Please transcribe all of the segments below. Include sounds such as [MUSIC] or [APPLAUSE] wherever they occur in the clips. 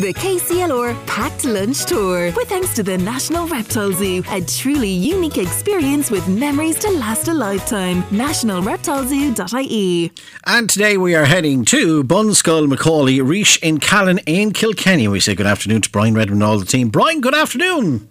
The KCLR Packed Lunch Tour. With thanks to the National Reptile Zoo, a truly unique experience with memories to last a lifetime. NationalReptileZoo.ie. And today we are heading to Bunscoil, McAuley, Rice in Callan, in Kilkenny. We say good afternoon to Brian Redmond and all the team. Brian, good afternoon.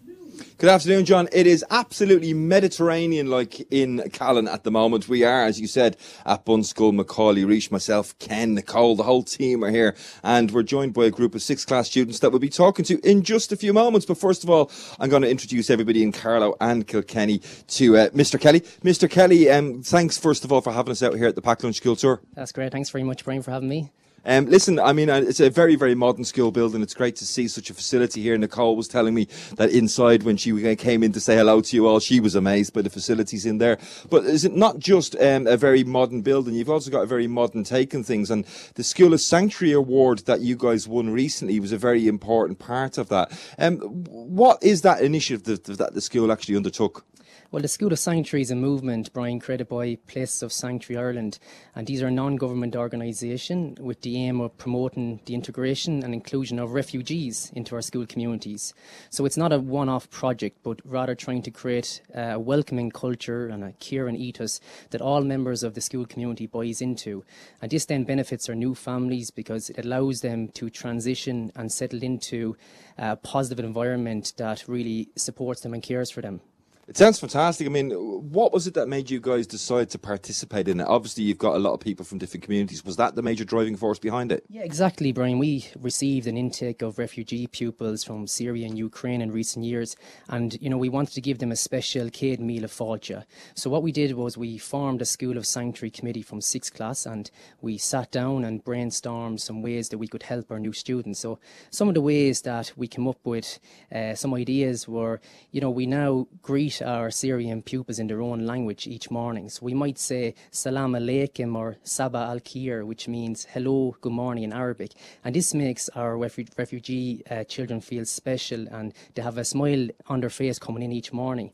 Good afternoon, John. It is absolutely Mediterranean like in Callan at the moment. We are, as you said, at Bunscoil, McAuley, Rice, myself, Ken, Nicole, the whole team are here. And we're joined by a group of sixth class students that we'll be talking to in just a few moments. But first of all, I'm going to introduce everybody in Carlow and Kilkenny to uh, Mr. Kelly. Mr. Kelly, um, thanks first of all for having us out here at the Pack Lunch School Tour. That's great. Thanks very much, Brian, for having me. Um, listen, I mean, uh, it's a very, very modern school building. It's great to see such a facility here. Nicole was telling me that inside, when she came in to say hello to you all, she was amazed by the facilities in there. But is it not just um, a very modern building? You've also got a very modern take on things. And the School of Sanctuary Award that you guys won recently was a very important part of that. Um, what is that initiative that, that the school actually undertook? Well, the School of Sanctuary is a movement, Brian, created by Places of Sanctuary Ireland, and these are a non-government organisation with the aim of promoting the integration and inclusion of refugees into our school communities. So it's not a one-off project, but rather trying to create a welcoming culture and a care and ethos that all members of the school community buys into. And this then benefits our new families because it allows them to transition and settle into a positive environment that really supports them and cares for them. It sounds fantastic. I mean, what was it that made you guys decide to participate in it? Obviously, you've got a lot of people from different communities. Was that the major driving force behind it? Yeah, exactly, Brian. We received an intake of refugee pupils from Syria and Ukraine in recent years, and you know we wanted to give them a special céad míle Fáilte. So what we did was we formed a School of Sanctuary committee from sixth class, and we sat down and brainstormed some ways that we could help our new students. So some of the ways that we came up with uh, some ideas were, you know, we now greet our Syrian pupils in their own language each morning. So we might say Salam Alaikum or Sabah Al Khair, which means hello, good morning in Arabic. And this makes our refu- refugee uh, children feel special and they have a smile on their face coming in each morning.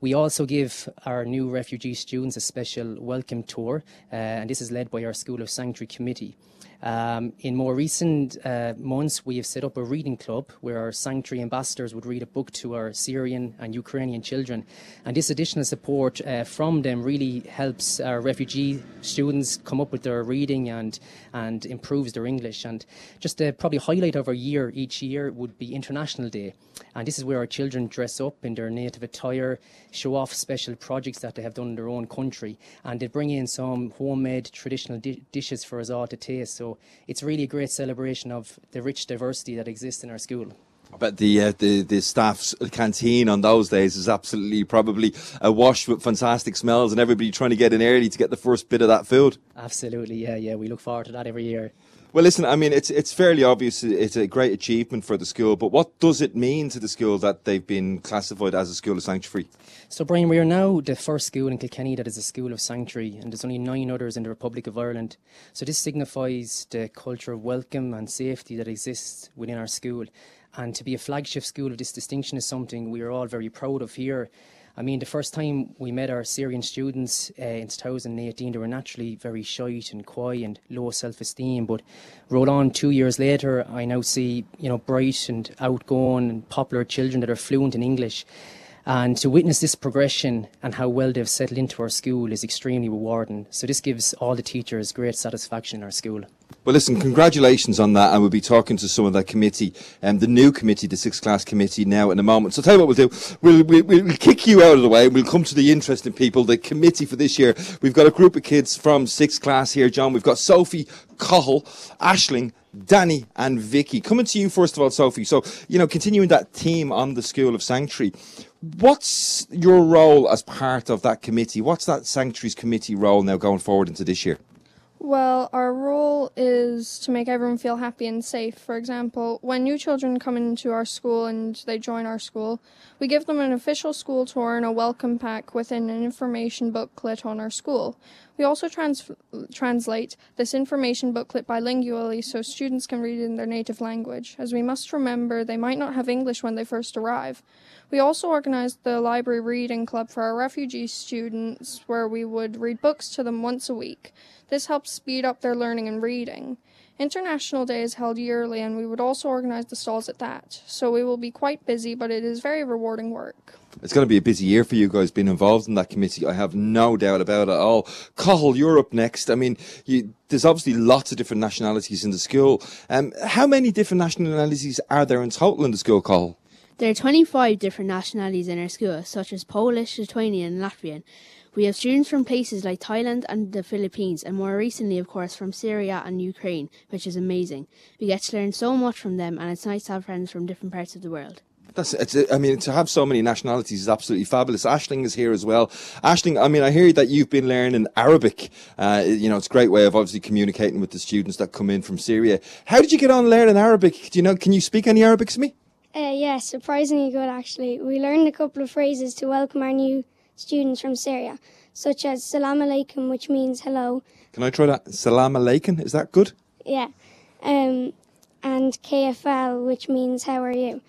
We also give our new refugee students a special welcome tour, uh, and this is led by our School of Sanctuary Committee. Um, in more recent uh, months, we have set up a reading club where our sanctuary ambassadors would read a book to our Syrian and Ukrainian children. And this additional support uh, from them really helps our refugee students come up with their reading and, and improves their English. And just a probably highlight of our year each year would be International Day. And this is where our children dress up in their native attire, show off special projects that they have done in their own country, and they bring in some homemade traditional di- dishes for us all to taste. So it's really a great celebration of the rich diversity that exists in our school. I bet the, uh, the the staff's canteen on those days is absolutely probably awash with fantastic smells, and everybody trying to get in early to get the first bit of that food. Absolutely, yeah, yeah. We look forward to that every year. Well, listen, I mean, it's it's fairly obvious. It's a great achievement for the school, but what does it mean to the school that they've been classified as a school of sanctuary? So, Brian, we are now the first school in Kilkenny that is a school of sanctuary, and there's only nine others in the Republic of Ireland. So, this signifies the culture of welcome and safety that exists within our school. And to be a flagship school of this distinction is something we are all very proud of here. I mean, the first time we met our Syrian students uh, in 2018, they were naturally very shy and quiet and low self-esteem. But roll on two years later, I now see you know bright and outgoing and popular children that are fluent in English. And to witness this progression and how well they've settled into our school is extremely rewarding. So this gives all the teachers great satisfaction in our school. Well, listen, congratulations on that. And we'll be talking to some of that committee, um, the new committee, the sixth class committee now in a moment. So tell you what we'll do. We'll, we'll, we'll kick you out of the way. And we'll come to the interesting people, the committee for this year. We've got a group of kids from sixth class here, John. We've got Sophie, Cathal, Ashling, Danny and Vicky. Coming to you first of all, Sophie. So, you know, continuing that theme on the School of Sanctuary, what's your role as part of that committee? What's that Sanctuary's Committee role now going forward into this year? Well, our role is to make everyone feel happy and safe. For example, when new children come into our school and they join our school, we give them an official school tour and a welcome pack within an information booklet on our school. We also trans- translate this information booklet bilingually so students can read it in their native language, as we must remember they might not have English when they first arrive. We also organized the library reading club for our refugee students, where we would read books to them once a week. This helps speed up their learning and reading. International Day is held yearly, and we would also organise the stalls at that. So we will be quite busy, but it is very rewarding work. It's going to be a busy year for you guys being involved in that committee. I have no doubt about it at all. Cathal, you're up next. I mean, you, there's obviously lots of different nationalities in the school. Um, how many different nationalities are there in total in the school, Cathal? There are 25 different nationalities in our school, such as Polish, Lithuanian, and Latvian. We have students from places like Thailand and the Philippines, and more recently, of course, from Syria and Ukraine, which is amazing. We get to learn so much from them, and it's nice to have friends from different parts of the world. That's it's. I mean, to have so many nationalities is absolutely fabulous. Ashling is here as well. Ashling, I mean, I hear that you've been learning Arabic. Uh, you know, it's a great way of obviously communicating with the students that come in from Syria. How did you get on learning Arabic? Do you know? Can you speak any Arabic to me? Uh, yeah, surprisingly good actually. We learned a couple of phrases to welcome our new students from Syria, such as Salam Alaikum, which means hello. Can I try that? Salam Alaikum. Is that good? Yeah. Um, and KFL, which means how are you.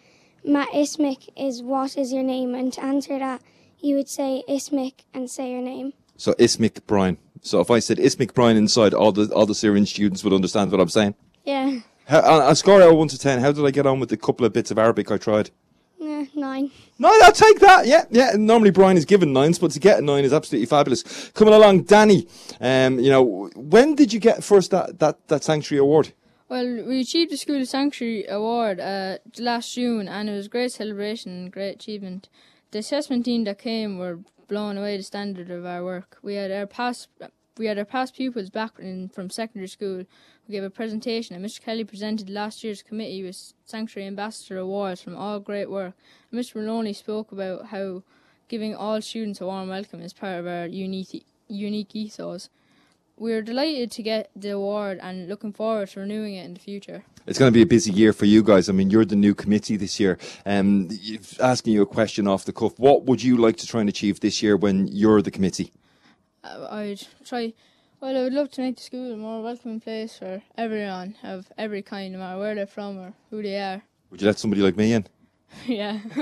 Ma Ismik is what is your name, and to answer that, you would say Ismik and say your name. So Ismik Brian. So if I said Ismik Brian inside, all the all the Syrian students would understand what I'm saying. Yeah. How, on a score out of one to ten, how did I get on with the couple of bits of Arabic I tried? Uh, nine. Nine, I'll take that. Yeah, yeah. Normally Brian is given nines, but to get a nine is absolutely fabulous. Coming along, Danny. Um, you know, when did you get first that that that sanctuary award? Well, we achieved the School Sanctuary Award uh, last June, and it was a great celebration and great achievement. The assessment team that came were blowing away the standard of our work. We had our past we had our past pupils back in, from secondary school who gave a presentation, and Mr. Kelly presented last year's committee with Sanctuary Ambassador Awards from all great work. And Mr. Maloney spoke about how giving all students a warm welcome is part of our unique, unique ethos. We are delighted to get the award and looking forward to renewing it in the future. It's going to be a busy year for you guys. I mean, you're the new committee this year. Um, asking you a question off the cuff, what would you like to try and achieve this year when you're the committee? Uh, I'd try. Well, I would love to make the school a more welcoming place for everyone of every kind, no matter where they're from or who they are. Would you let somebody like me in? [LAUGHS] yeah. [LAUGHS]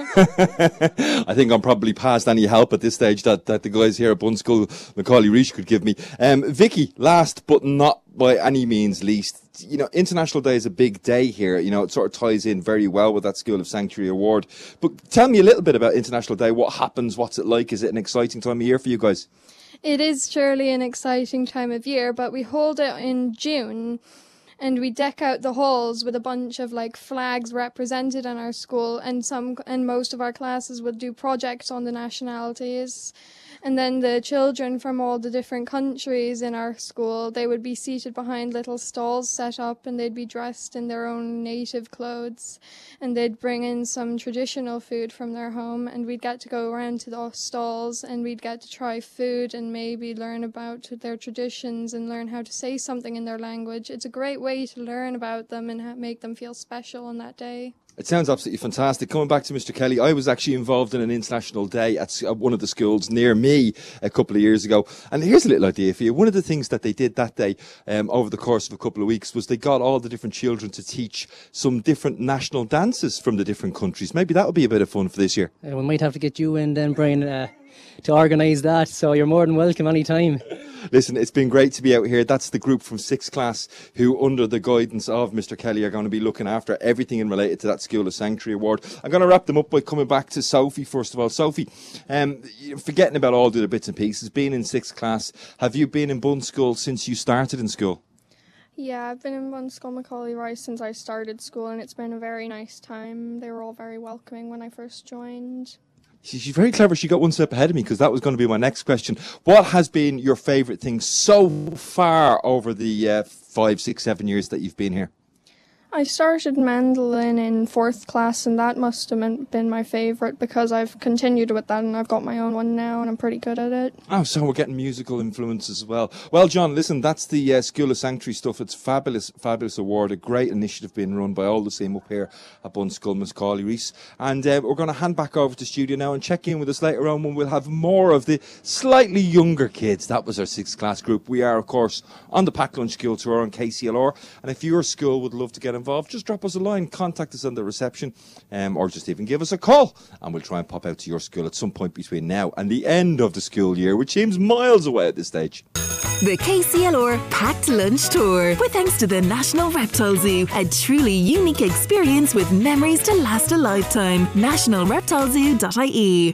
I think I'm probably past any help at this stage that, that the guys here at Bunscoil McAuley Rice could give me. Um, Vicky, last but not by any means least, you know, International Day is a big day here. You know, it sort of ties in very well with that School of Sanctuary Award. But tell me a little bit about International Day. What happens? What's it like? Is it an exciting time of year for you guys? It is surely an exciting time of year, but we hold it in June and we deck out the halls with a bunch of like flags represented in our school and some and most of our classes would do projects on the nationalities and then the children from all the different countries in our school they would be seated behind little stalls set up and they'd be dressed in their own native clothes. And they'd bring in some traditional food from their home and we'd get to go around to the stalls and we'd get to try food and maybe learn about their traditions and learn how to say something in their language. It's a great way to learn about them and make them feel special on that day it sounds absolutely fantastic. Coming back to Mr. Kelly, I was actually involved in an international day at one of the schools near me a couple of years ago. And here's a little idea for you. One of the things that they did that day um, over the course of a couple of weeks was they got all the different children to teach some different national dances from the different countries. Maybe that would be a bit of fun for this year. Uh, we might have to get you in then, Brian, uh, to organise that. So you're more than welcome anytime. Listen, it's been great to be out here. That's the group from sixth class who, under the guidance of Mr. Kelly, are going to be looking after everything in related to that School of Sanctuary Award. I'm going to wrap them up by coming back to Sophie first of all. Sophie, um, forgetting about all the other bits and pieces, being in sixth class, have you been in Bunscoil since you started in school? Yeah, I've been in Bun School McAuley Rice since I started school, and it's been a very nice time. They were all very welcoming when I first joined. She's very clever. She got one step ahead of me because that was going to be my next question. What has been your favourite thing so far over the uh, five, six, seven years that you've been here? I started mandolin in fourth class, and that must have been my favourite because I've continued with that and I've got my own one now and I'm pretty good at it. Oh, so we're getting musical influences as well. Well, John, listen, that's the uh, School of Sanctuary stuff. It's fabulous, fabulous award, a great initiative being run by all the same up here at Bunscoil McAuley Rice. And uh, we're going to hand back over to studio now and check in with us later on when we'll have more of the slightly younger kids. That was our sixth class group. We are, of course, on the Pack Lunch School Tour on KCLR. And if your school would love to get involved, just drop us a line, contact us on the reception, um, or just even give us a call, and we'll try and pop out to your school at some point between now and the end of the school year, which seems miles away at this stage. The KCLR Packed Lunch Tour. With thanks to the National Reptile Zoo. A truly unique experience with memories to last a lifetime. NationalReptileZoo.ie